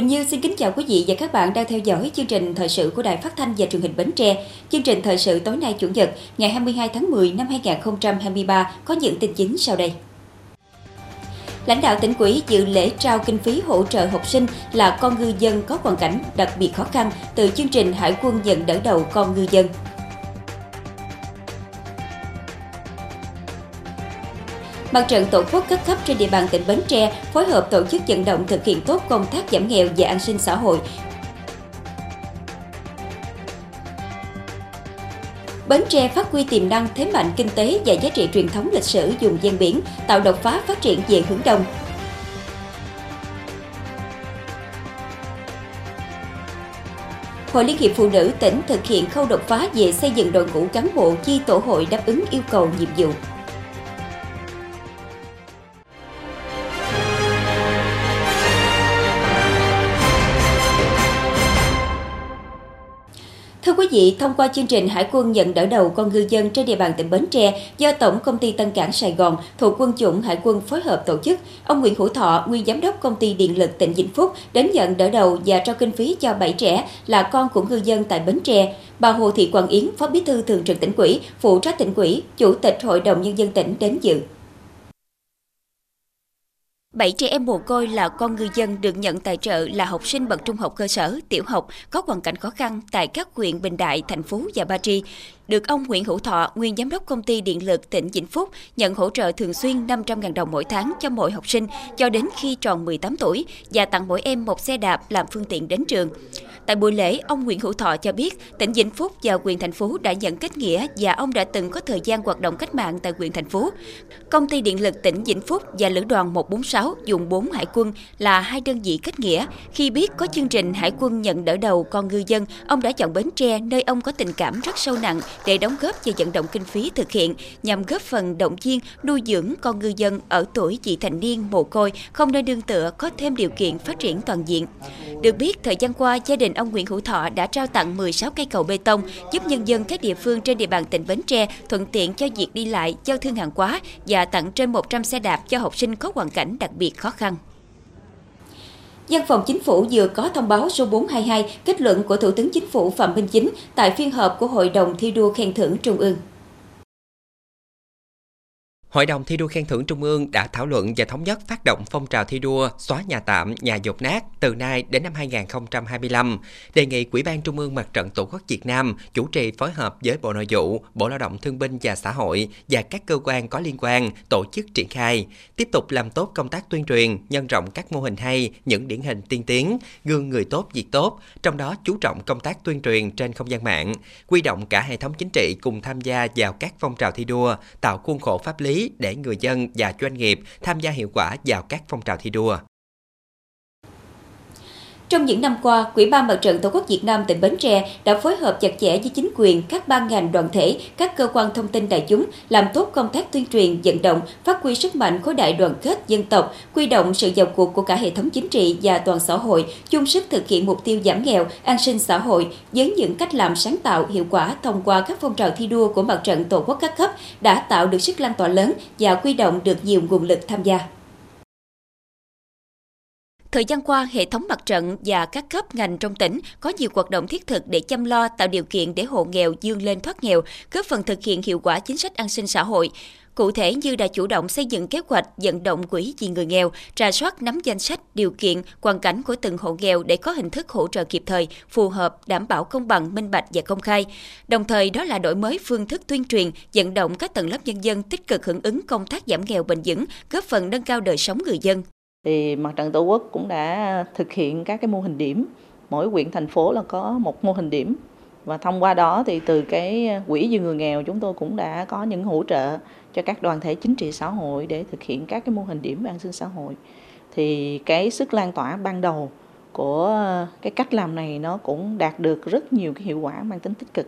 Quỳnh Như xin kính chào quý vị và các bạn đang theo dõi chương trình thời sự của Đài Phát thanh và Truyền hình Bến Tre. Chương trình thời sự tối nay Chủ nhật, ngày 22 tháng 10 năm 2023 có những tin chính sau đây. Lãnh đạo tỉnh quỹ dự lễ trao kinh phí hỗ trợ học sinh là con ngư dân có hoàn cảnh đặc biệt khó khăn từ chương trình Hải quân nhận đỡ đầu con ngư dân. Mặt trận Tổ quốc các cấp trên địa bàn tỉnh Bến Tre phối hợp tổ chức vận động thực hiện tốt công tác giảm nghèo và an sinh xã hội. Bến Tre phát huy tiềm năng thế mạnh kinh tế và giá trị truyền thống lịch sử dùng gian biển, tạo đột phá phát triển về hướng đông. Hội Liên hiệp Phụ nữ tỉnh thực hiện khâu đột phá về xây dựng đội ngũ cán bộ chi tổ hội đáp ứng yêu cầu nhiệm vụ. Vị, thông qua chương trình Hải quân nhận đỡ đầu con ngư dân trên địa bàn tỉnh Bến Tre do Tổng công ty Tân Cảng Sài Gòn thuộc quân chủng Hải quân phối hợp tổ chức, ông Nguyễn Hữu Thọ, nguyên giám đốc công ty điện lực tỉnh Vĩnh Phúc đến nhận đỡ đầu và trao kinh phí cho 7 trẻ là con của ngư dân tại Bến Tre. Bà Hồ Thị Quảng Yến, Phó Bí thư Thường trực tỉnh ủy, phụ trách tỉnh ủy, Chủ tịch Hội đồng Nhân dân tỉnh đến dự. Bảy trẻ em mồ côi là con ngư dân được nhận tài trợ là học sinh bậc trung học cơ sở, tiểu học có hoàn cảnh khó khăn tại các huyện Bình Đại, thành phố và Ba Tri được ông Nguyễn Hữu Thọ, nguyên giám đốc công ty điện lực tỉnh Vĩnh Phúc, nhận hỗ trợ thường xuyên 500.000 đồng mỗi tháng cho mỗi học sinh cho đến khi tròn 18 tuổi và tặng mỗi em một xe đạp làm phương tiện đến trường. Tại buổi lễ, ông Nguyễn Hữu Thọ cho biết tỉnh Vĩnh Phúc và huyện thành phố đã nhận kết nghĩa và ông đã từng có thời gian hoạt động cách mạng tại huyện thành phố. Công ty điện lực tỉnh Vĩnh Phúc và lữ đoàn 146 dùng 4 hải quân là hai đơn vị kết nghĩa. Khi biết có chương trình hải quân nhận đỡ đầu con ngư dân, ông đã chọn Bến Tre nơi ông có tình cảm rất sâu nặng để đóng góp và vận động kinh phí thực hiện nhằm góp phần động viên nuôi dưỡng con ngư dân ở tuổi vị thành niên mồ côi không nơi nương tựa có thêm điều kiện phát triển toàn diện. Được biết, thời gian qua, gia đình ông Nguyễn Hữu Thọ đã trao tặng 16 cây cầu bê tông giúp nhân dân các địa phương trên địa bàn tỉnh Bến Tre thuận tiện cho việc đi lại, giao thương hàng hóa và tặng trên 100 xe đạp cho học sinh có hoàn cảnh đặc biệt khó khăn. Văn phòng Chính phủ vừa có thông báo số 422 kết luận của Thủ tướng Chính phủ Phạm Minh Chính tại phiên họp của Hội đồng thi đua khen thưởng Trung ương. Hội đồng thi đua khen thưởng Trung ương đã thảo luận và thống nhất phát động phong trào thi đua xóa nhà tạm, nhà dột nát từ nay đến năm 2025, đề nghị Quỹ ban Trung ương Mặt trận Tổ quốc Việt Nam chủ trì phối hợp với Bộ Nội vụ, Bộ Lao động Thương binh và Xã hội và các cơ quan có liên quan tổ chức triển khai, tiếp tục làm tốt công tác tuyên truyền, nhân rộng các mô hình hay, những điển hình tiên tiến, gương người tốt việc tốt, trong đó chú trọng công tác tuyên truyền trên không gian mạng, quy động cả hệ thống chính trị cùng tham gia vào các phong trào thi đua, tạo khuôn khổ pháp lý để người dân và doanh nghiệp tham gia hiệu quả vào các phong trào thi đua. Trong những năm qua, Quỹ ban Mặt trận Tổ quốc Việt Nam tỉnh Bến Tre đã phối hợp chặt chẽ với chính quyền, các ban ngành đoàn thể, các cơ quan thông tin đại chúng làm tốt công tác tuyên truyền, vận động, phát huy sức mạnh khối đại đoàn kết dân tộc, quy động sự vào cuộc của cả hệ thống chính trị và toàn xã hội, chung sức thực hiện mục tiêu giảm nghèo, an sinh xã hội với những cách làm sáng tạo, hiệu quả thông qua các phong trào thi đua của Mặt trận Tổ quốc các cấp đã tạo được sức lan tỏa lớn và quy động được nhiều nguồn lực tham gia. Thời gian qua, hệ thống mặt trận và các cấp ngành trong tỉnh có nhiều hoạt động thiết thực để chăm lo tạo điều kiện để hộ nghèo dương lên thoát nghèo, góp phần thực hiện hiệu quả chính sách an sinh xã hội. Cụ thể như đã chủ động xây dựng kế hoạch vận động quỹ vì người nghèo, trà soát nắm danh sách, điều kiện, hoàn cảnh của từng hộ nghèo để có hình thức hỗ trợ kịp thời, phù hợp, đảm bảo công bằng, minh bạch và công khai. Đồng thời đó là đổi mới phương thức tuyên truyền, vận động các tầng lớp nhân dân tích cực hưởng ứng công tác giảm nghèo bền vững, góp phần nâng cao đời sống người dân thì mặt trận tổ quốc cũng đã thực hiện các cái mô hình điểm. Mỗi huyện, thành phố là có một mô hình điểm. Và thông qua đó thì từ cái quỹ vì người nghèo, chúng tôi cũng đã có những hỗ trợ cho các đoàn thể chính trị xã hội để thực hiện các cái mô hình điểm an sinh xã hội. Thì cái sức lan tỏa ban đầu của cái cách làm này nó cũng đạt được rất nhiều cái hiệu quả mang tính tích cực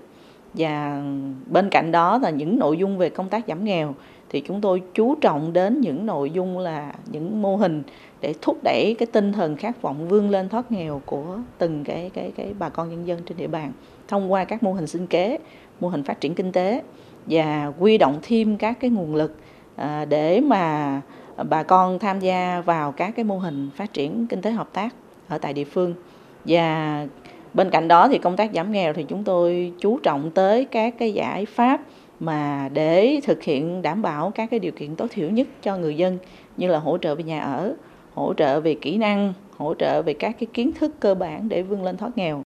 và bên cạnh đó là những nội dung về công tác giảm nghèo thì chúng tôi chú trọng đến những nội dung là những mô hình để thúc đẩy cái tinh thần khát vọng vươn lên thoát nghèo của từng cái cái cái bà con nhân dân trên địa bàn thông qua các mô hình sinh kế, mô hình phát triển kinh tế và quy động thêm các cái nguồn lực à, để mà bà con tham gia vào các cái mô hình phát triển kinh tế hợp tác ở tại địa phương. Và bên cạnh đó thì công tác giảm nghèo thì chúng tôi chú trọng tới các cái giải pháp mà để thực hiện đảm bảo các cái điều kiện tối thiểu nhất cho người dân như là hỗ trợ về nhà ở, hỗ trợ về kỹ năng, hỗ trợ về các cái kiến thức cơ bản để vươn lên thoát nghèo.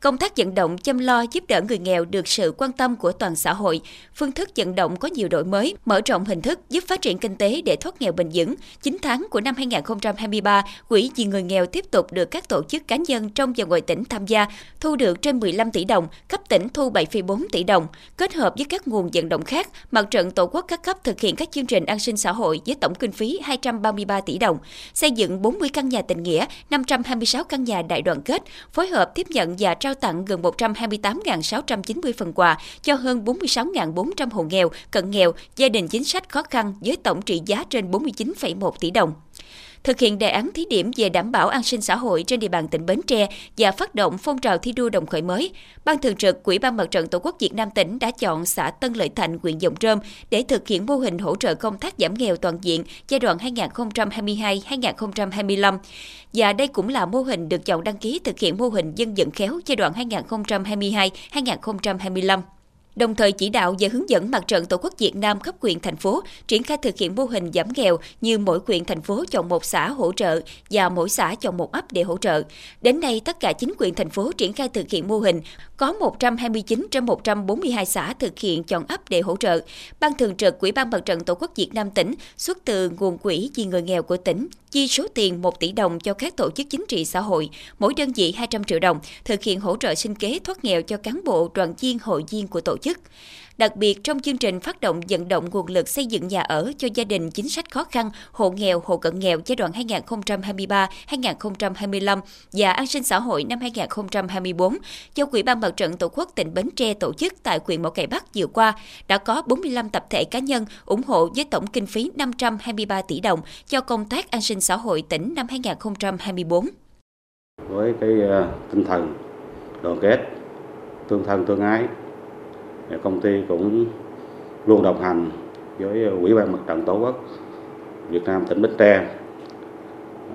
Công tác vận động chăm lo giúp đỡ người nghèo được sự quan tâm của toàn xã hội. Phương thức vận động có nhiều đổi mới, mở rộng hình thức giúp phát triển kinh tế để thoát nghèo bền vững. 9 tháng của năm 2023, Quỹ vì người nghèo tiếp tục được các tổ chức cá nhân trong và ngoài tỉnh tham gia, thu được trên 15 tỷ đồng, cấp tỉnh thu 7,4 tỷ đồng. Kết hợp với các nguồn vận động khác, Mặt trận Tổ quốc các cấp thực hiện các chương trình an sinh xã hội với tổng kinh phí 233 tỷ đồng, xây dựng 40 căn nhà tình nghĩa, 526 căn nhà đại đoàn kết, phối hợp tiếp nhận và trao tặng gần 128.690 phần quà cho hơn 46.400 hộ nghèo, cận nghèo, gia đình chính sách khó khăn với tổng trị giá trên 49,1 tỷ đồng thực hiện đề án thí điểm về đảm bảo an sinh xã hội trên địa bàn tỉnh Bến Tre và phát động phong trào thi đua đồng khởi mới, Ban Thường trực Quỹ ban Mặt trận Tổ quốc Việt Nam tỉnh đã chọn xã Tân Lợi Thạnh, huyện Dòng Trơm để thực hiện mô hình hỗ trợ công tác giảm nghèo toàn diện giai đoạn 2022-2025. Và đây cũng là mô hình được chọn đăng ký thực hiện mô hình dân vận khéo giai đoạn 2022-2025 đồng thời chỉ đạo và hướng dẫn mặt trận Tổ quốc Việt Nam cấp huyện thành phố triển khai thực hiện mô hình giảm nghèo như mỗi huyện thành phố chọn một xã hỗ trợ và mỗi xã chọn một ấp để hỗ trợ. Đến nay, tất cả chính quyền thành phố triển khai thực hiện mô hình, có 129 trên 142 xã thực hiện chọn ấp để hỗ trợ. Ban thường trực Quỹ ban mặt trận Tổ quốc Việt Nam tỉnh xuất từ nguồn quỹ vì người nghèo của tỉnh chi số tiền 1 tỷ đồng cho các tổ chức chính trị xã hội, mỗi đơn vị 200 triệu đồng, thực hiện hỗ trợ sinh kế thoát nghèo cho cán bộ, đoàn viên, hội viên của tổ chức. Đặc biệt trong chương trình phát động vận động nguồn lực xây dựng nhà ở cho gia đình chính sách khó khăn, hộ nghèo, hộ cận nghèo giai đoạn 2023-2025 và an sinh xã hội năm 2024 do Quỹ ban Mặt trận Tổ quốc tỉnh Bến Tre tổ chức tại huyện Mỏ Cày Bắc vừa qua đã có 45 tập thể cá nhân ủng hộ với tổng kinh phí 523 tỷ đồng cho công tác an sinh xã hội tỉnh năm 2024. Với cái à, tinh thần đoàn kết, tương thân tương ái công ty cũng luôn đồng hành với ờ, Ủy ban Mặt trận Tổ quốc Việt Nam tỉnh Bến Tre,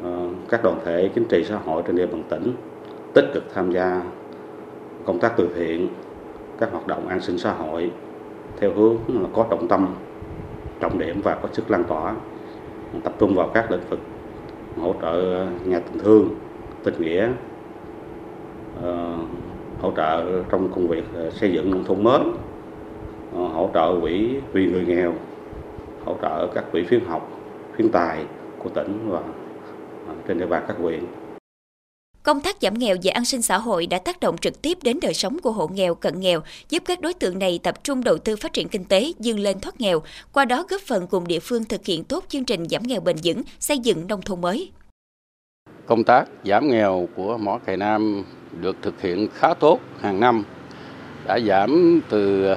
ờ, các đoàn thể chính trị xã hội trên địa bàn tỉnh tích cực tham gia công tác từ thiện, các hoạt động an sinh xã hội theo hướng là có trọng tâm, trọng điểm và có sức lan tỏa, tập trung vào các lĩnh vực hỗ trợ ờ, nhà tình thương, tình nghĩa, hỗ trợ trong công việc ờ, xây dựng nông thôn mới ờ, hỗ trợ quỹ vì người nghèo hỗ trợ các quỹ khuyến học khuyến tài của tỉnh và ờ, trên địa bàn các huyện Công tác giảm nghèo và an sinh xã hội đã tác động trực tiếp đến đời sống của hộ nghèo, cận nghèo, giúp các đối tượng này tập trung đầu tư phát triển kinh tế, dương lên thoát nghèo, qua đó góp phần cùng địa phương thực hiện tốt chương trình giảm nghèo bền vững, xây dựng nông thôn mới. Công tác giảm nghèo của mỏ Cày Nam được thực hiện khá tốt hàng năm đã giảm từ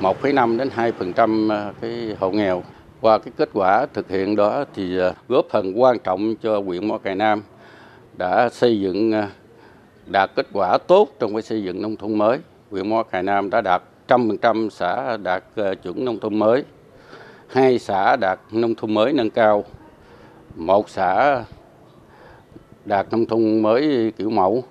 1,5 đến 2% à, cái hộ nghèo. Qua cái kết quả thực hiện đó thì à, góp phần quan trọng cho huyện Mỏ Cày Nam đã xây dựng à, đạt kết quả tốt trong cái xây dựng nông thôn mới. Huyện Mỏ Cày Nam đã đạt 100% xã đạt chuẩn nông thôn mới, hai xã đạt nông thôn mới nâng cao, một xã đạt nông thôn mới kiểu mẫu.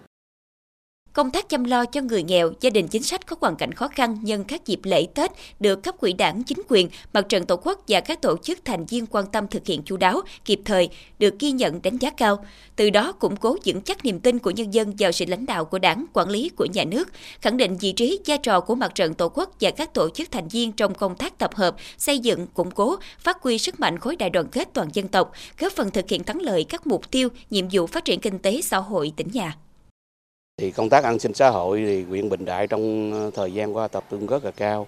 Công tác chăm lo cho người nghèo, gia đình chính sách có hoàn cảnh khó khăn nhân các dịp lễ Tết được cấp quỹ đảng, chính quyền, mặt trận tổ quốc và các tổ chức thành viên quan tâm thực hiện chú đáo, kịp thời, được ghi nhận đánh giá cao. Từ đó củng cố vững chắc niềm tin của nhân dân vào sự lãnh đạo của đảng, quản lý của nhà nước, khẳng định vị trí, vai trò của mặt trận tổ quốc và các tổ chức thành viên trong công tác tập hợp, xây dựng, củng cố, phát huy sức mạnh khối đại đoàn kết toàn dân tộc, góp phần thực hiện thắng lợi các mục tiêu, nhiệm vụ phát triển kinh tế xã hội tỉnh nhà. Thì công tác an sinh xã hội thì huyện Bình Đại trong ờ, thời gian qua tập trung rất là cao,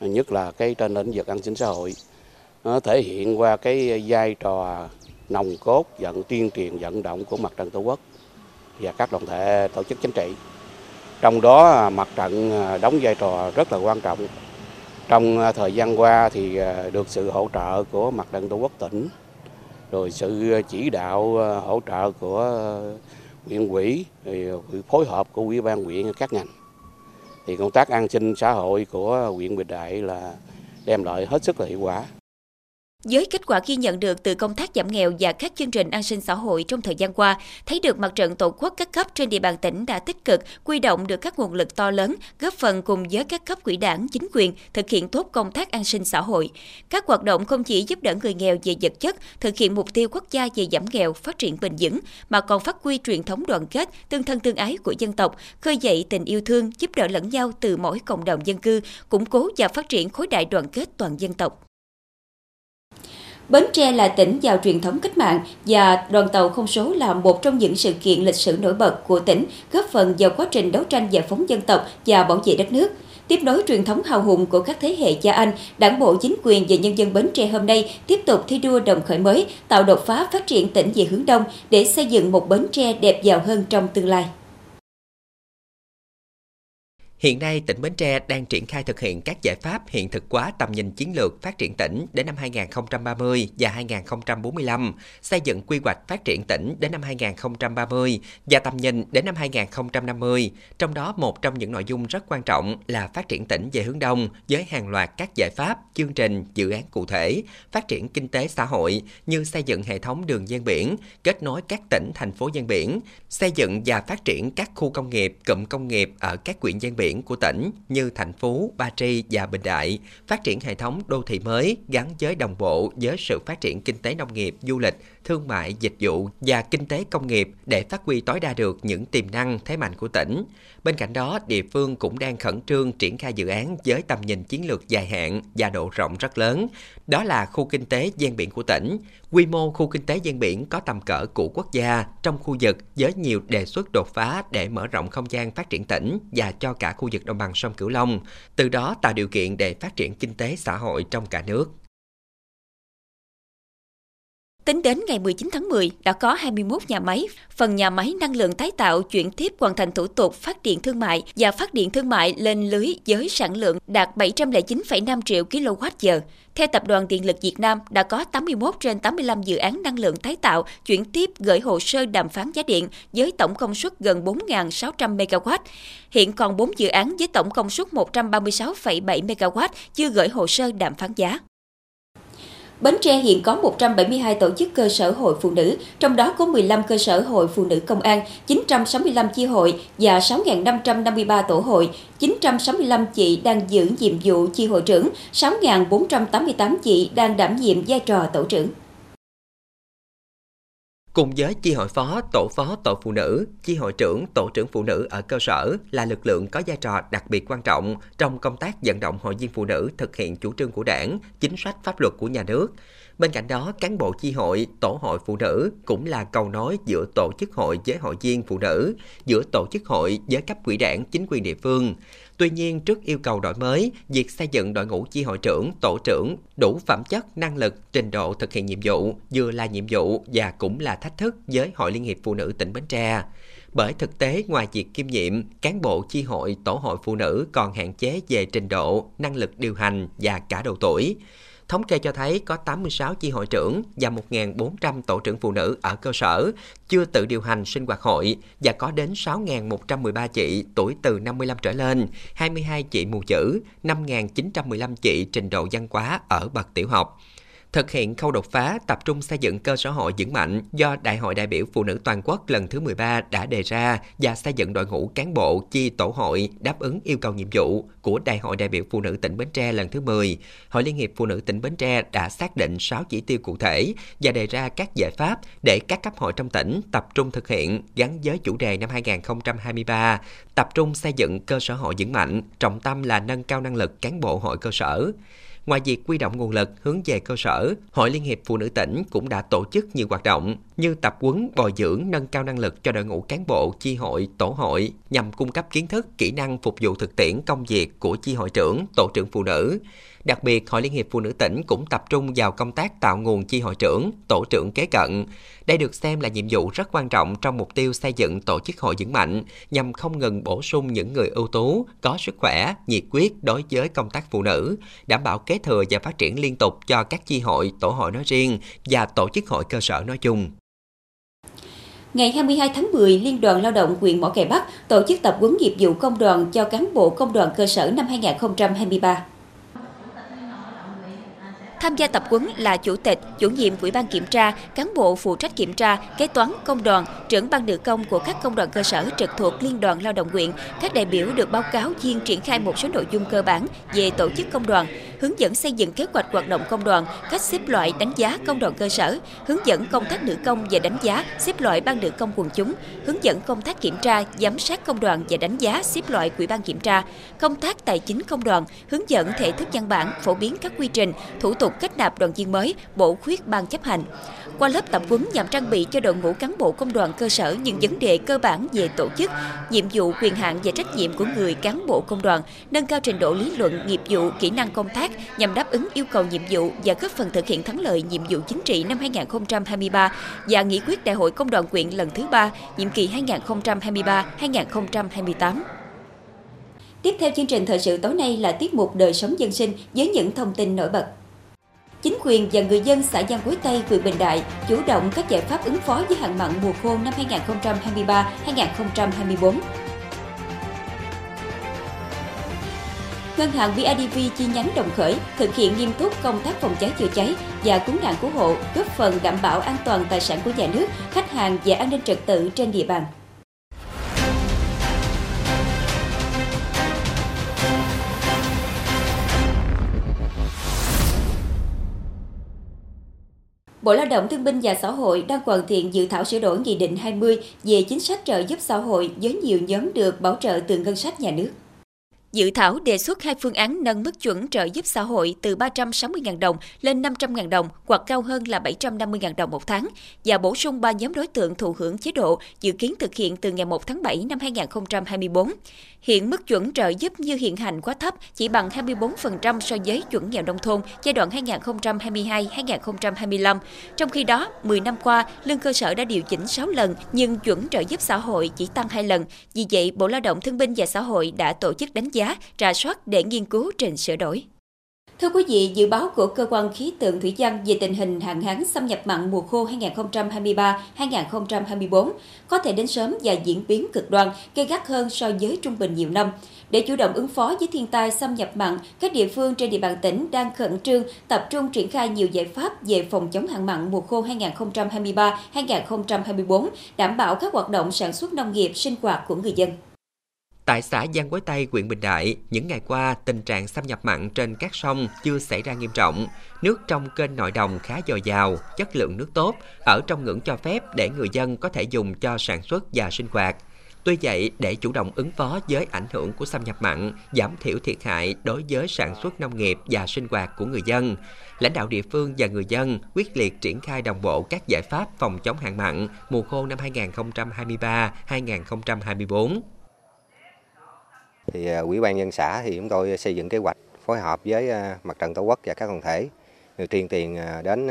nhất là cái trên lĩnh vực an sinh xã hội. Nó thể hiện qua cái vai trò nòng cốt dẫn tuyên truyền vận động của mặt trận tổ quốc và các đoàn thể tổ chức chính trị. Trong đó à, mặt trận à, đóng vai trò rất là quan trọng. Trong à, thời gian qua thì được sự hỗ trợ của mặt trận tổ quốc tỉnh, rồi sự chỉ đạo hỗ trợ của huyện quỹ phối hợp của ủy ban huyện, các ngành thì công tác an sinh xã hội của huyện Bình Đại là đem lại hết sức là hiệu quả. Với kết quả ghi nhận được từ công tác giảm nghèo và các chương trình an sinh xã hội trong thời gian qua, thấy được mặt trận tổ quốc các cấp trên địa bàn tỉnh đã tích cực quy động được các nguồn lực to lớn, góp phần cùng với các cấp quỹ đảng, chính quyền thực hiện tốt công tác an sinh xã hội. Các hoạt động không chỉ giúp đỡ người nghèo về vật chất, thực hiện mục tiêu quốc gia về giảm nghèo, phát triển bền vững, mà còn phát huy truyền thống đoàn kết, tương thân tương ái của dân tộc, khơi dậy tình yêu thương, giúp đỡ lẫn nhau từ mỗi cộng đồng dân cư, củng cố và phát triển khối đại đoàn kết toàn dân tộc. Bến Tre là tỉnh giàu truyền thống cách mạng và đoàn tàu không số là một trong những sự kiện lịch sử nổi bật của tỉnh, góp phần vào quá trình đấu tranh giải phóng dân tộc và bảo vệ đất nước. Tiếp nối truyền thống hào hùng của các thế hệ cha anh, Đảng bộ chính quyền và nhân dân Bến Tre hôm nay tiếp tục thi đua đồng khởi mới, tạo đột phá phát triển tỉnh về hướng đông để xây dựng một Bến Tre đẹp giàu hơn trong tương lai. Hiện nay, tỉnh Bến Tre đang triển khai thực hiện các giải pháp hiện thực hóa tầm nhìn chiến lược phát triển tỉnh đến năm 2030 và 2045, xây dựng quy hoạch phát triển tỉnh đến năm 2030 và tầm nhìn đến năm 2050. Trong đó, một trong những nội dung rất quan trọng là phát triển tỉnh về hướng đông với hàng loạt các giải pháp, chương trình, dự án cụ thể, phát triển kinh tế xã hội như xây dựng hệ thống đường gian biển, kết nối các tỉnh, thành phố gian biển, xây dựng và phát triển các khu công nghiệp, cụm công nghiệp ở các quyện gian biển triển của tỉnh như Thành Phú, Ba Tri và Bình Đại, phát triển hệ thống đô thị mới gắn với đồng bộ với sự phát triển kinh tế nông nghiệp, du lịch, thương mại, dịch vụ và kinh tế công nghiệp để phát huy tối đa được những tiềm năng thế mạnh của tỉnh. Bên cạnh đó, địa phương cũng đang khẩn trương triển khai dự án với tầm nhìn chiến lược dài hạn và độ rộng rất lớn. Đó là khu kinh tế ven biển của tỉnh. Quy mô khu kinh tế ven biển có tầm cỡ của quốc gia trong khu vực với nhiều đề xuất đột phá để mở rộng không gian phát triển tỉnh và cho cả khu vực đồng bằng sông Cửu Long, từ đó tạo điều kiện để phát triển kinh tế xã hội trong cả nước. Tính đến ngày 19 tháng 10, đã có 21 nhà máy, phần nhà máy năng lượng tái tạo chuyển tiếp hoàn thành thủ tục phát điện thương mại và phát điện thương mại lên lưới với sản lượng đạt 709,5 triệu kWh. Theo Tập đoàn Điện lực Việt Nam, đã có 81 trên 85 dự án năng lượng tái tạo chuyển tiếp gửi hồ sơ đàm phán giá điện với tổng công suất gần 4.600 MW. Hiện còn 4 dự án với tổng công suất 136,7 MW chưa gửi hồ sơ đàm phán giá. Bến Tre hiện có 172 tổ chức cơ sở hội phụ nữ, trong đó có 15 cơ sở hội phụ nữ công an, 965 chi hội và 6.553 tổ hội, 965 chị đang giữ nhiệm vụ chi hội trưởng, 6.488 chị đang đảm nhiệm vai trò tổ trưởng. Cùng với chi hội phó, tổ phó, tổ phụ nữ, chi hội trưởng, tổ trưởng phụ nữ ở cơ sở là lực lượng có vai trò đặc biệt quan trọng trong công tác vận động hội viên phụ nữ thực hiện chủ trương của đảng, chính sách pháp luật của nhà nước. Bên cạnh đó, cán bộ chi hội, tổ hội phụ nữ cũng là cầu nối giữa tổ chức hội với hội viên phụ nữ, giữa tổ chức hội với cấp quỹ đảng, chính quyền địa phương. Tuy nhiên, trước yêu cầu đổi mới, việc xây dựng đội ngũ chi hội trưởng, tổ trưởng đủ phẩm chất, năng lực, trình độ thực hiện nhiệm vụ vừa là nhiệm vụ và cũng là thách thức với Hội Liên hiệp Phụ nữ tỉnh Bến Tre. Bởi thực tế ngoài việc kiêm nhiệm, cán bộ chi hội, tổ hội phụ nữ còn hạn chế về trình độ, năng lực điều hành và cả độ tuổi. Thống kê cho thấy có 86 chi hội trưởng và 1.400 tổ trưởng phụ nữ ở cơ sở chưa tự điều hành sinh hoạt hội và có đến 6.113 chị tuổi từ 55 trở lên, 22 chị mù chữ, 5.915 chị trình độ văn hóa ở bậc tiểu học thực hiện khâu đột phá tập trung xây dựng cơ sở hội vững mạnh do Đại hội đại biểu Phụ nữ toàn quốc lần thứ 13 đã đề ra và xây dựng đội ngũ cán bộ chi tổ hội đáp ứng yêu cầu nhiệm vụ của Đại hội đại biểu Phụ nữ tỉnh Bến Tre lần thứ 10. Hội Liên hiệp Phụ nữ tỉnh Bến Tre đã xác định 6 chỉ tiêu cụ thể và đề ra các giải pháp để các cấp hội trong tỉnh tập trung thực hiện gắn với chủ đề năm 2023, tập trung xây dựng cơ sở hội vững mạnh, trọng tâm là nâng cao năng lực cán bộ hội cơ sở. Ngoài việc quy động nguồn lực hướng về cơ sở, Hội Liên hiệp Phụ nữ tỉnh cũng đã tổ chức nhiều hoạt động như tập huấn bồi dưỡng nâng cao năng lực cho đội ngũ cán bộ chi hội, tổ hội nhằm cung cấp kiến thức, kỹ năng phục vụ thực tiễn công việc của chi hội trưởng, tổ trưởng phụ nữ. Đặc biệt, Hội Liên hiệp Phụ nữ tỉnh cũng tập trung vào công tác tạo nguồn chi hội trưởng, tổ trưởng kế cận. Đây được xem là nhiệm vụ rất quan trọng trong mục tiêu xây dựng tổ chức hội vững mạnh, nhằm không ngừng bổ sung những người ưu tú, có sức khỏe, nhiệt quyết đối với công tác phụ nữ, đảm bảo kế thừa và phát triển liên tục cho các chi hội, tổ hội nói riêng và tổ chức hội cơ sở nói chung. Ngày 22 tháng 10, Liên đoàn Lao động huyện Mỏ Cày Bắc tổ chức tập huấn nghiệp vụ công đoàn cho cán bộ công đoàn cơ sở năm 2023. Tham gia tập huấn là chủ tịch, chủ nhiệm ủy ban kiểm tra, cán bộ phụ trách kiểm tra, kế toán công đoàn, trưởng ban nữ công của các công đoàn cơ sở trực thuộc Liên đoàn Lao động huyện. Các đại biểu được báo cáo viên triển khai một số nội dung cơ bản về tổ chức công đoàn, hướng dẫn xây dựng kế hoạch hoạt động công đoàn, cách xếp loại đánh giá công đoàn cơ sở, hướng dẫn công tác nữ công và đánh giá xếp loại ban nữ công quần chúng, hướng dẫn công tác kiểm tra, giám sát công đoàn và đánh giá xếp loại ủy ban kiểm tra, công tác tài chính công đoàn, hướng dẫn thể thức văn bản, phổ biến các quy trình, thủ tục kết nạp đoàn viên mới, bổ khuyết ban chấp hành. Qua lớp tập huấn nhằm trang bị cho đội ngũ cán bộ công đoàn cơ sở những vấn đề cơ bản về tổ chức, nhiệm vụ, quyền hạn và trách nhiệm của người cán bộ công đoàn, nâng cao trình độ lý luận, nghiệp vụ, kỹ năng công tác nhằm đáp ứng yêu cầu nhiệm vụ và góp phần thực hiện thắng lợi nhiệm vụ chính trị năm 2023 và nghị quyết Đại hội Công đoàn quyện lần thứ ba, nhiệm kỳ 2023-2028. Tiếp theo chương trình thời sự tối nay là tiết mục đời sống dân sinh với những thông tin nổi bật. Chính quyền và người dân xã Giang Quế Tây, huyện Bình Đại chủ động các giải pháp ứng phó với hạn mặn mùa khô năm 2023-2024. Ngân hàng BIDV chi nhánh Đồng Khởi thực hiện nghiêm túc công tác phòng cháy chữa cháy và cứu nạn cứu hộ, góp phần đảm bảo an toàn tài sản của nhà nước, khách hàng và an ninh trật tự trên địa bàn. Bộ Lao động, Thương binh và Xã hội đang hoàn thiện dự thảo sửa đổi Nghị định 20 về chính sách trợ giúp xã hội với nhiều nhóm được bảo trợ từ ngân sách nhà nước. Dự thảo đề xuất hai phương án nâng mức chuẩn trợ giúp xã hội từ 360.000 đồng lên 500.000 đồng hoặc cao hơn là 750.000 đồng một tháng và bổ sung ba nhóm đối tượng thụ hưởng chế độ dự kiến thực hiện từ ngày 1 tháng 7 năm 2024. Hiện mức chuẩn trợ giúp như hiện hành quá thấp, chỉ bằng 24% so với chuẩn nghèo nông thôn giai đoạn 2022-2025. Trong khi đó, 10 năm qua, lương cơ sở đã điều chỉnh 6 lần, nhưng chuẩn trợ giúp xã hội chỉ tăng 2 lần. Vì vậy, Bộ Lao động Thương binh và Xã hội đã tổ chức đánh giá, trà soát để nghiên cứu trình sửa đổi. Thưa quý vị, dự báo của Cơ quan Khí tượng Thủy văn về tình hình hạn hán xâm nhập mặn mùa khô 2023-2024 có thể đến sớm và diễn biến cực đoan, gây gắt hơn so với trung bình nhiều năm. Để chủ động ứng phó với thiên tai xâm nhập mặn, các địa phương trên địa bàn tỉnh đang khẩn trương tập trung triển khai nhiều giải pháp về phòng chống hạn mặn mùa khô 2023-2024, đảm bảo các hoạt động sản xuất nông nghiệp, sinh hoạt của người dân. Tại xã Giang Quế Tây, huyện Bình Đại, những ngày qua, tình trạng xâm nhập mặn trên các sông chưa xảy ra nghiêm trọng. Nước trong kênh nội đồng khá dồi dào, chất lượng nước tốt, ở trong ngưỡng cho phép để người dân có thể dùng cho sản xuất và sinh hoạt. Tuy vậy, để chủ động ứng phó với ảnh hưởng của xâm nhập mặn, giảm thiểu thiệt hại đối với sản xuất nông nghiệp và sinh hoạt của người dân, lãnh đạo địa phương và người dân quyết liệt triển khai đồng bộ các giải pháp phòng chống hạn mặn mùa khô năm 2023-2024 thì à, ủy ban nhân xã thì chúng tôi xây dựng kế hoạch phối hợp với à, mặt trận tổ quốc và các đoàn thể tuyên tiền à, đến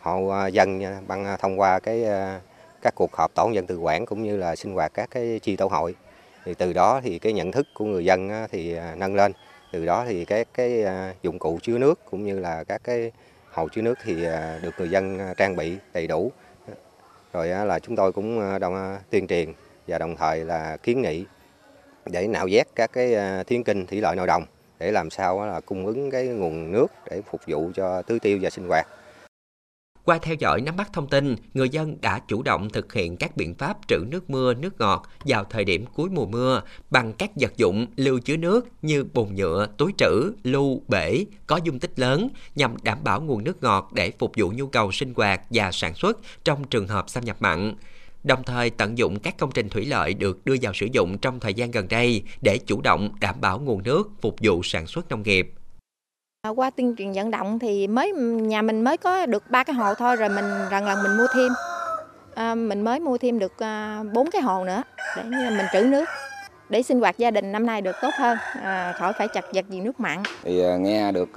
hộ dân bằng thông qua cái các cuộc họp tổ dân tự quản cũng như là sinh hoạt các cái chi tổ hội. Thì từ đó thì cái nhận thức của người dân thì nâng lên. Từ đó thì các cái dụng cụ chứa nước cũng như là các cái hồ chứa nước thì được người dân trang bị đầy đủ. Rồi là chúng tôi cũng đồng tuyên truyền và đồng thời là kiến nghị để nạo vét các cái à, thiên kinh thủy lợi nội đồng để làm sao là cung ứng cái nguồn nước để phục vụ cho tưới tiêu và sinh hoạt. Qua theo dõi nắm bắt thông tin, người dân đã chủ động thực hiện các biện pháp trữ nước mưa, nước ngọt vào thời điểm cuối mùa mưa bằng các vật dụng lưu chứa nước như bồn nhựa, túi trữ, lưu, bể có dung tích lớn nhằm đảm bảo nguồn nước ngọt để phục vụ nhu cầu sinh hoạt và sản xuất trong trường hợp xâm nhập mặn đồng thời tận dụng các công trình thủy lợi được đưa vào sử dụng trong thời gian gần đây để chủ động đảm bảo nguồn nước phục vụ sản xuất nông nghiệp. Qua tuyên truyền vận động thì mới nhà mình mới có được ba cái hồ thôi rồi mình lần lần mình mua thêm. À, mình mới mua thêm được bốn cái hồ nữa để mình trữ nước để sinh hoạt gia đình năm nay được tốt hơn, à, khỏi phải chặt vật gì nước mặn. Thì nghe được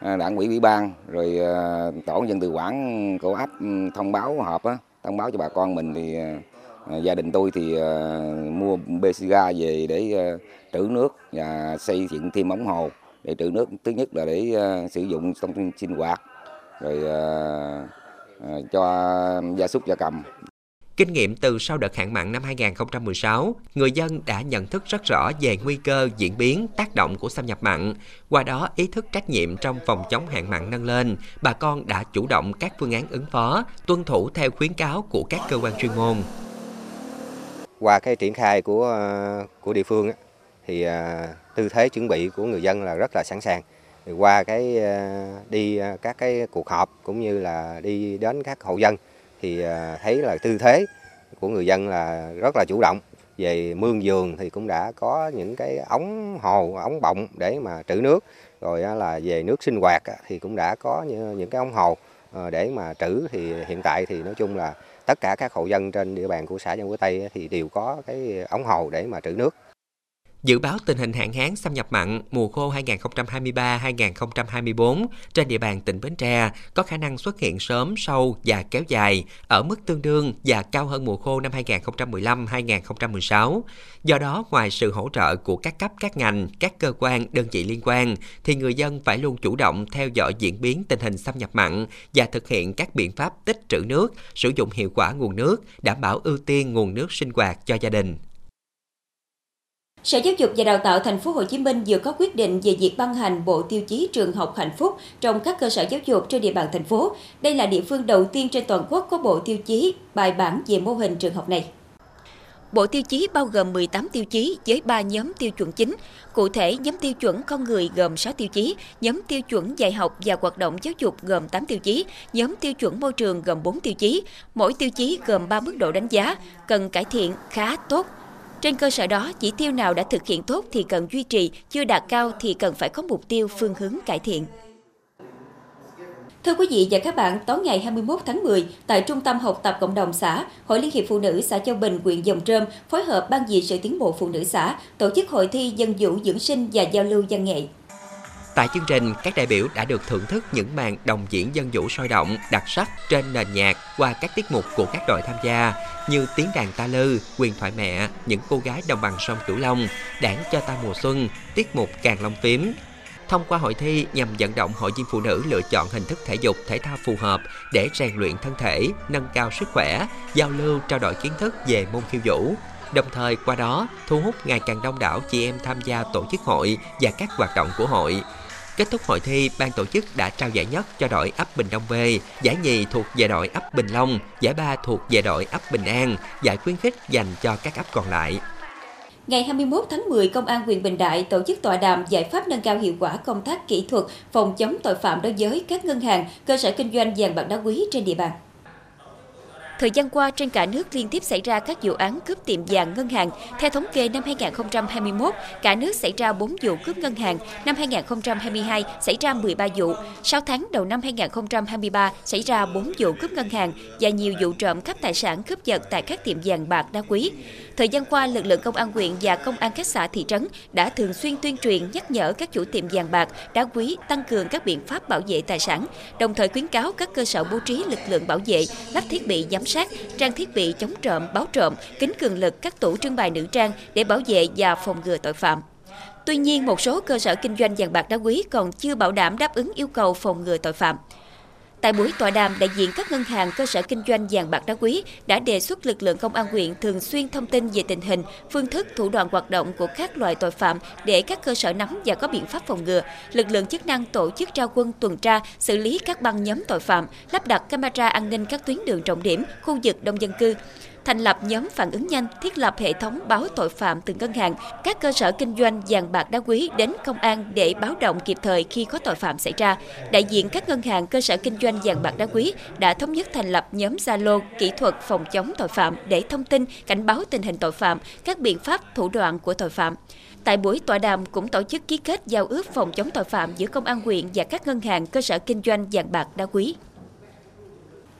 đảng ủy ủy ban rồi tổ dân tự quản của ấp thông báo họp á thông báo cho bà con mình thì ờ, ờ, gia đình tôi thì ờ, mua bê-xi-ga về để trữ nước và xây dựng thêm ống hồ. Để trữ nước, thứ nhất là để sử dụng trong sinh hoạt, rồi cho gia súc gia cầm. Kinh nghiệm từ sau đợt hạn mặn năm 2016, người dân đã nhận thức rất rõ về nguy cơ diễn biến, tác động của xâm nhập mặn. Qua đó, ý thức trách nhiệm trong phòng chống hạn mặn nâng lên, bà con đã chủ động các phương án ứng phó, tuân thủ theo khuyến cáo của các cơ quan chuyên môn. Qua cái triển khai của của địa phương thì à, tư thế chuẩn bị của người dân là rất là sẵn sàng. Qua cái à, đi à, các cái cuộc họp cũng như là đi đến các hộ dân thì à, thấy là tư thế của người dân là rất là chủ động. Về mương giường thì cũng đã có những cái ống hồ, ống bọng để mà trữ nước. Rồi là về nước sinh hoạt thì cũng đã có những cái ống hồ ờ, để mà trữ. Thì hiện tại thì nói chung là tất cả các hộ dân trên địa bàn của xã Dân Quế Tây thì đều có cái ống hồ để mà trữ nước. Dự báo tình hình hạn hán xâm nhập mặn mùa khô 2023-2024 trên địa bàn tỉnh Bến Tre có khả năng xuất hiện sớm, sâu và kéo dài ở mức tương đương và cao hơn mùa khô năm 2015-2016. Do đó, ngoài sự hỗ trợ của các cấp, các ngành, các cơ quan, đơn vị liên quan, thì người dân phải luôn chủ động theo dõi diễn biến tình hình xâm nhập mặn và thực hiện các biện pháp tích trữ nước, sử dụng hiệu quả nguồn nước, đảm bảo ưu tiên nguồn nước sinh hoạt cho gia đình. Sở Giáo dục và Đào tạo Thành phố Hồ Chí Minh vừa có quyết định về việc ban hành bộ tiêu chí trường học hạnh phúc trong các cơ sở giáo dục trên địa bàn thành phố. Đây là địa phương đầu tiên trên toàn quốc có bộ tiêu chí bài bản về mô hình trường học này. Bộ tiêu chí bao gồm 18 tiêu chí với 3 nhóm tiêu chuẩn chính. Cụ thể, nhóm tiêu chuẩn con người gồm 6 tiêu chí, nhóm tiêu chuẩn dạy học và hoạt động giáo dục gồm 8 tiêu chí, nhóm tiêu chuẩn môi trường gồm 4 tiêu chí. Mỗi tiêu chí gồm 3 mức độ đánh giá, cần cải thiện, khá, tốt, trên cơ sở đó, chỉ tiêu nào đã thực hiện tốt thì cần duy trì, chưa đạt cao thì cần phải có mục tiêu phương hướng cải thiện. Thưa quý vị và các bạn, tối ngày 21 tháng 10, tại Trung tâm học tập cộng đồng xã, Hội Liên hiệp Phụ nữ xã Châu Bình, huyện Dòng Trơm phối hợp Ban dị sự tiến bộ phụ nữ xã tổ chức hội thi dân vũ dưỡng sinh và giao lưu văn nghệ. Tại chương trình, các đại biểu đã được thưởng thức những màn đồng diễn dân vũ sôi động, đặc sắc trên nền nhạc qua các tiết mục của các đội tham gia như tiếng đàn ta lư, quyền thoại mẹ, những cô gái đồng bằng sông Cửu Long, đảng cho ta mùa xuân, tiết mục càng long phím. Thông qua hội thi nhằm vận động hội viên phụ nữ lựa chọn hình thức thể dục thể thao phù hợp để rèn luyện thân thể, nâng cao sức khỏe, giao lưu trao đổi kiến thức về môn khiêu vũ, đồng thời qua đó thu hút ngày càng đông đảo chị em tham gia tổ chức hội và các hoạt động của hội Kết thúc hội thi, ban tổ chức đã trao giải nhất cho đội ấp Bình Đông B, giải nhì thuộc về đội ấp Bình Long, giải ba thuộc về đội ấp Bình An, giải khuyến khích dành cho các ấp còn lại. Ngày 21 tháng 10, Công an huyện Bình Đại tổ chức tọa đàm giải pháp nâng cao hiệu quả công tác kỹ thuật phòng chống tội phạm đối với các ngân hàng, cơ sở kinh doanh vàng bạc đá quý trên địa bàn. Thời gian qua, trên cả nước liên tiếp xảy ra các vụ án cướp tiệm vàng ngân hàng. Theo thống kê năm 2021, cả nước xảy ra 4 vụ cướp ngân hàng, năm 2022 xảy ra 13 vụ, 6 tháng đầu năm 2023 xảy ra 4 vụ cướp ngân hàng và nhiều vụ trộm cắp tài sản cướp giật tại các tiệm vàng bạc đá quý. Thời gian qua, lực lượng công an huyện và công an các xã thị trấn đã thường xuyên tuyên truyền nhắc nhở các chủ tiệm vàng bạc, đá quý tăng cường các biện pháp bảo vệ tài sản, đồng thời khuyến cáo các cơ sở bố trí lực lượng bảo vệ, lắp thiết bị giám sát, trang thiết bị chống trộm, báo trộm, kính cường lực các tủ trưng bày nữ trang để bảo vệ và phòng ngừa tội phạm. Tuy nhiên, một số cơ sở kinh doanh vàng bạc đá quý còn chưa bảo đảm đáp ứng yêu cầu phòng ngừa tội phạm. Tại buổi tọa đàm, đại diện các ngân hàng cơ sở kinh doanh vàng bạc đá quý đã đề xuất lực lượng công an huyện thường xuyên thông tin về tình hình, phương thức, thủ đoạn hoạt động của các loại tội phạm để các cơ sở nắm và có biện pháp phòng ngừa. Lực lượng chức năng tổ chức trao quân tuần tra, xử lý các băng nhóm tội phạm, lắp đặt camera an ninh các tuyến đường trọng điểm, khu vực đông dân cư thành lập nhóm phản ứng nhanh, thiết lập hệ thống báo tội phạm từ ngân hàng, các cơ sở kinh doanh vàng bạc đá quý đến công an để báo động kịp thời khi có tội phạm xảy ra. Đại diện các ngân hàng cơ sở kinh doanh vàng bạc đá quý đã thống nhất thành lập nhóm Zalo kỹ thuật phòng chống tội phạm để thông tin, cảnh báo tình hình tội phạm, các biện pháp thủ đoạn của tội phạm. Tại buổi tọa đàm cũng tổ chức ký kết giao ước phòng chống tội phạm giữa công an huyện và các ngân hàng cơ sở kinh doanh vàng bạc đá quý.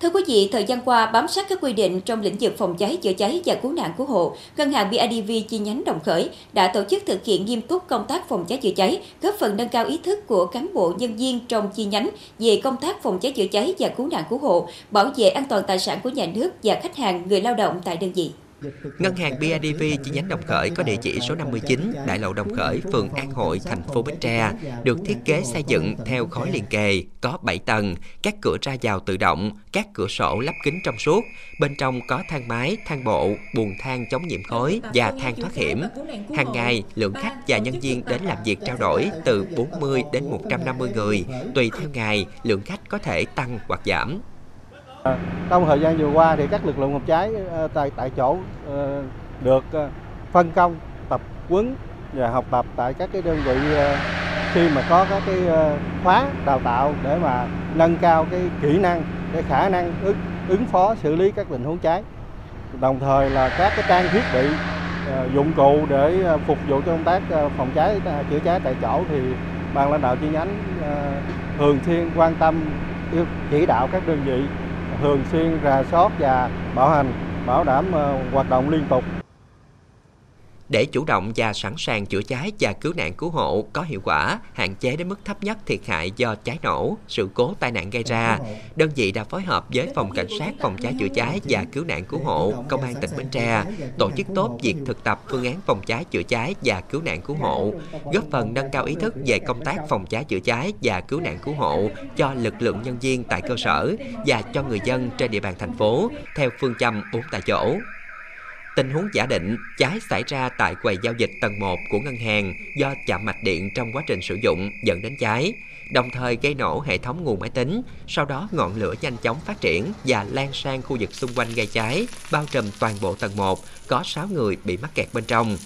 Thưa quý vị, thời gian qua, bám sát các quy định trong lĩnh vực phòng cháy, chữa cháy và cứu nạn cứu hộ, Ngân hàng BIDV chi nhánh Đồng Khởi đã tổ chức thực hiện nghiêm túc công tác phòng cháy chữa cháy, góp phần nâng cao ý thức của cán bộ nhân viên trong chi nhánh về công tác phòng cháy chữa cháy và cứu nạn cứu hộ, bảo vệ an toàn tài sản của nhà nước và khách hàng, người lao động tại đơn vị. Ngân hàng BIDV chi nhánh Đồng Khởi có địa chỉ số 59 Đại lộ Đồng Khởi, phường An Hội, thành phố Bến Tre, được thiết kế xây dựng theo khối liền kề, có 7 tầng, các cửa ra vào tự động, các cửa sổ lắp kính trong suốt, bên trong có thang máy, thang bộ, buồng thang chống nhiễm khói và thang thoát hiểm. Hàng ngày, lượng khách và nhân viên đến làm việc trao đổi từ 40 đến 150 người, tùy theo ngày, lượng khách có thể tăng hoặc giảm. Ờ, trong thời gian vừa qua thì các lực lượng phòng cháy ờ, tại tại chỗ ờ, được phân công tập huấn và học tập tại các cái đơn vị khi mà có các cái khóa đào tạo để mà nâng cao cái kỹ năng cái khả năng ứng, ứng phó xử lý các tình huống cháy. Đồng thời là các cái trang thiết bị dụng cụ để phục vụ cho công tác phòng cháy chữa cháy tại chỗ thì ban lãnh đạo chi nhánh thường xuyên quan tâm chỉ đạo các đơn vị thường xuyên rà soát và bảo hành, bảo đảm ờ, hoạt động liên tục. Để chủ động và sẵn sàng chữa cháy và cứu nạn cứu hộ có hiệu quả, hạn chế đến mức thấp nhất thiệt hại do cháy nổ, sự cố tai nạn gây ra, đơn vị đã phối hợp với Phòng Cảnh sát Phòng cháy chữa cháy và cứu nạn cứu hộ, Công an tỉnh Bến Tre, tổ chức tốt việc thực tập phương án phòng cháy chữa cháy và cứu nạn cứu hộ, góp phần nâng cao ý thức về công tác phòng cháy chữa cháy và cứu nạn cứu hộ cho lực lượng nhân viên tại cơ sở và cho người dân trên địa bàn thành phố theo phương châm bốn tại chỗ. Tình huống giả định cháy xảy ra tại quầy giao dịch tầng 1 của ngân hàng do chạm mạch điện trong quá trình sử dụng dẫn đến cháy, đồng thời gây nổ hệ thống nguồn máy tính, sau đó ngọn lửa nhanh chóng phát triển và lan sang khu vực xung quanh gây cháy, bao trùm toàn bộ tầng 1, có 6 người bị mắc kẹt bên trong.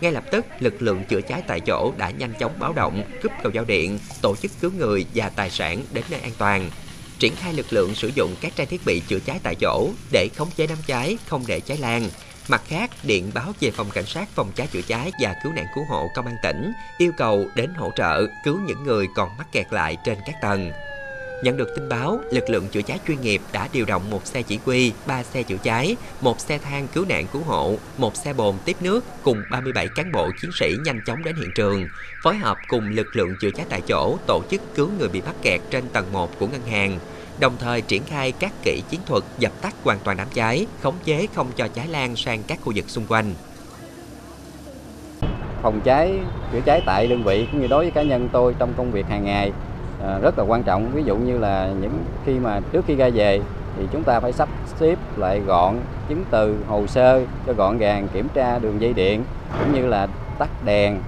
Ngay lập tức, lực lượng chữa cháy tại chỗ đã nhanh chóng báo động, cướp cầu giao điện, tổ chức cứu người và tài sản đến nơi an toàn triển khai lực lượng sử dụng các trang thiết bị chữa cháy tại chỗ để khống chế đám cháy, không để cháy lan, Mặt khác, điện báo về phòng cảnh sát phòng cháy chữa cháy và cứu nạn cứu hộ công an tỉnh yêu cầu đến hỗ trợ cứu những người còn mắc kẹt lại trên các tầng. Nhận được tin báo, lực lượng chữa cháy chuyên nghiệp đã điều động một xe chỉ huy, ba xe chữa cháy, một xe thang cứu nạn cứu hộ, một xe bồn tiếp nước cùng 37 cán bộ chiến sĩ nhanh chóng đến hiện trường, phối hợp cùng lực lượng chữa cháy tại chỗ tổ chức cứu người bị mắc kẹt trên tầng 1 của ngân hàng đồng thời triển khai các kỹ chiến thuật dập tắt hoàn toàn đám cháy, khống chế không cho cháy lan sang các khu vực xung quanh. Phòng cháy, chữa cháy tại đơn vị cũng như đối với cá nhân tôi trong công việc hàng ngày à, rất là quan trọng. Ví dụ như là những khi mà trước khi ra về thì chúng ta phải sắp xếp lại gọn chứng từ, hồ sơ cho gọn gàng, kiểm tra đường dây điện cũng như là tắt đèn,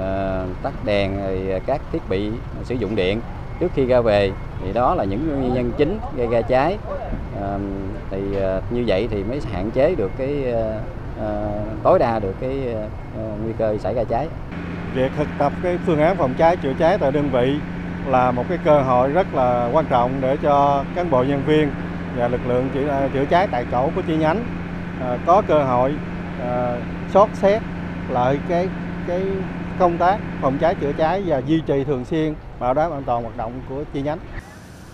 à, tắt đèn rồi các thiết bị sử dụng điện trước khi ra về thì đó là những nguyên nhân chính gây ra cháy. À, thì à, như vậy thì mới hạn chế được cái à, tối đa được cái à, nguy cơ xảy ra cháy. Việc thực tập cái phương án phòng cháy chữa cháy tại đơn vị là một cái cơ hội rất là quan trọng để cho cán bộ nhân viên và lực lượng chữa, chữa cháy tại chỗ của chi nhánh à, có cơ hội à, sót xét lại cái cái công tác phòng cháy chữa cháy và duy trì thường xuyên bảo đảm an toàn hoạt động của chi nhánh.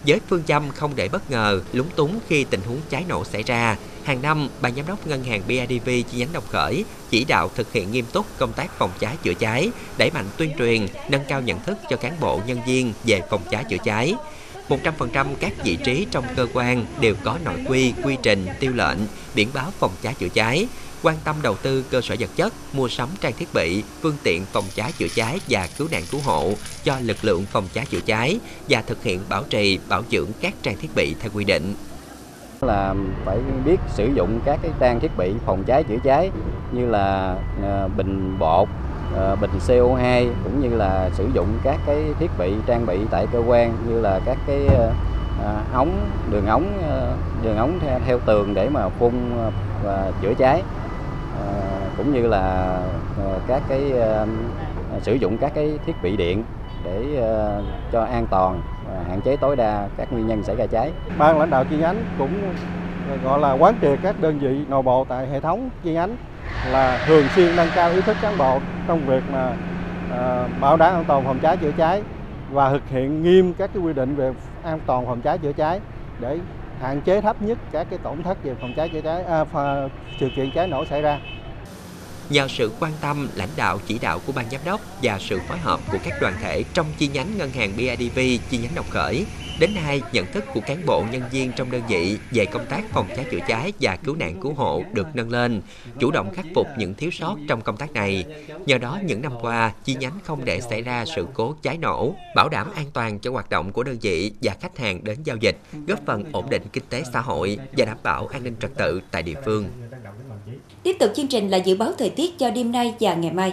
Với phương châm không để bất ngờ, lúng túng khi tình huống cháy nổ xảy ra, hàng năm, ban giám đốc ngân hàng BIDV chi nhánh Đồng Khởi chỉ đạo thực hiện nghiêm túc công tác phòng cháy chữa cháy, đẩy mạnh tuyên truyền, nâng cao nhận thức cho cán bộ nhân viên về phòng cháy chữa cháy. 100% các vị trí trong cơ quan đều có nội quy, quy trình, tiêu lệnh, biển báo phòng cháy chữa cháy, quan tâm đầu tư cơ sở vật chất, mua sắm trang thiết bị, phương tiện phòng cháy chữa cháy và cứu nạn cứu hộ cho lực lượng phòng cháy chữa cháy và thực hiện bảo trì, bảo dưỡng các trang thiết bị theo quy định. Là phải biết sử dụng các cái trang thiết bị phòng cháy chữa cháy như là ờ, bình bột, ờ, bình CO2 cũng như là sử dụng các cái thiết bị trang bị tại cơ quan như là các cái ờ, ống đường ống đường ống theo, theo tường để mà phun và chữa cháy. Ờ, cũng như là ờ, các cái ờ, sử dụng các cái thiết bị điện để cho an toàn hạn chế tối đa các nguyên nhân xảy ra cháy. Ban lãnh đạo chi nhánh cũng gọi là quán triệt các đơn vị nội bộ tại hệ thống chi nhánh là thường xuyên nâng cao ý thức cán bộ trong việc mà bảo đảm an toàn phòng cháy chữa cháy và thực hiện nghiêm các cái quy định về an toàn phòng cháy chữa cháy để hạn chế thấp nhất các cái tổn thất về phòng cháy chữa cháy à, sự kiện cháy nổ xảy ra. Nhờ sự quan tâm, lãnh đạo chỉ đạo của ban giám đốc và sự phối hợp của các đoàn thể trong chi nhánh ngân hàng BIDV chi nhánh Đồng Khởi, Đến nay, nhận thức của cán bộ nhân viên trong đơn vị về công tác phòng cháy chữa cháy và cứu nạn cứu hộ được nâng lên, chủ động khắc phục những thiếu sót trong công tác này. Nhờ đó, những năm qua, chi nhánh không để xảy ra sự cố cháy nổ, bảo đảm an toàn cho hoạt động của đơn vị và khách hàng đến giao dịch, góp phần ổn định kinh tế xã hội và đảm bảo an ninh trật tự tại địa phương. Tiếp tục chương trình là dự báo thời tiết cho đêm nay và ngày mai.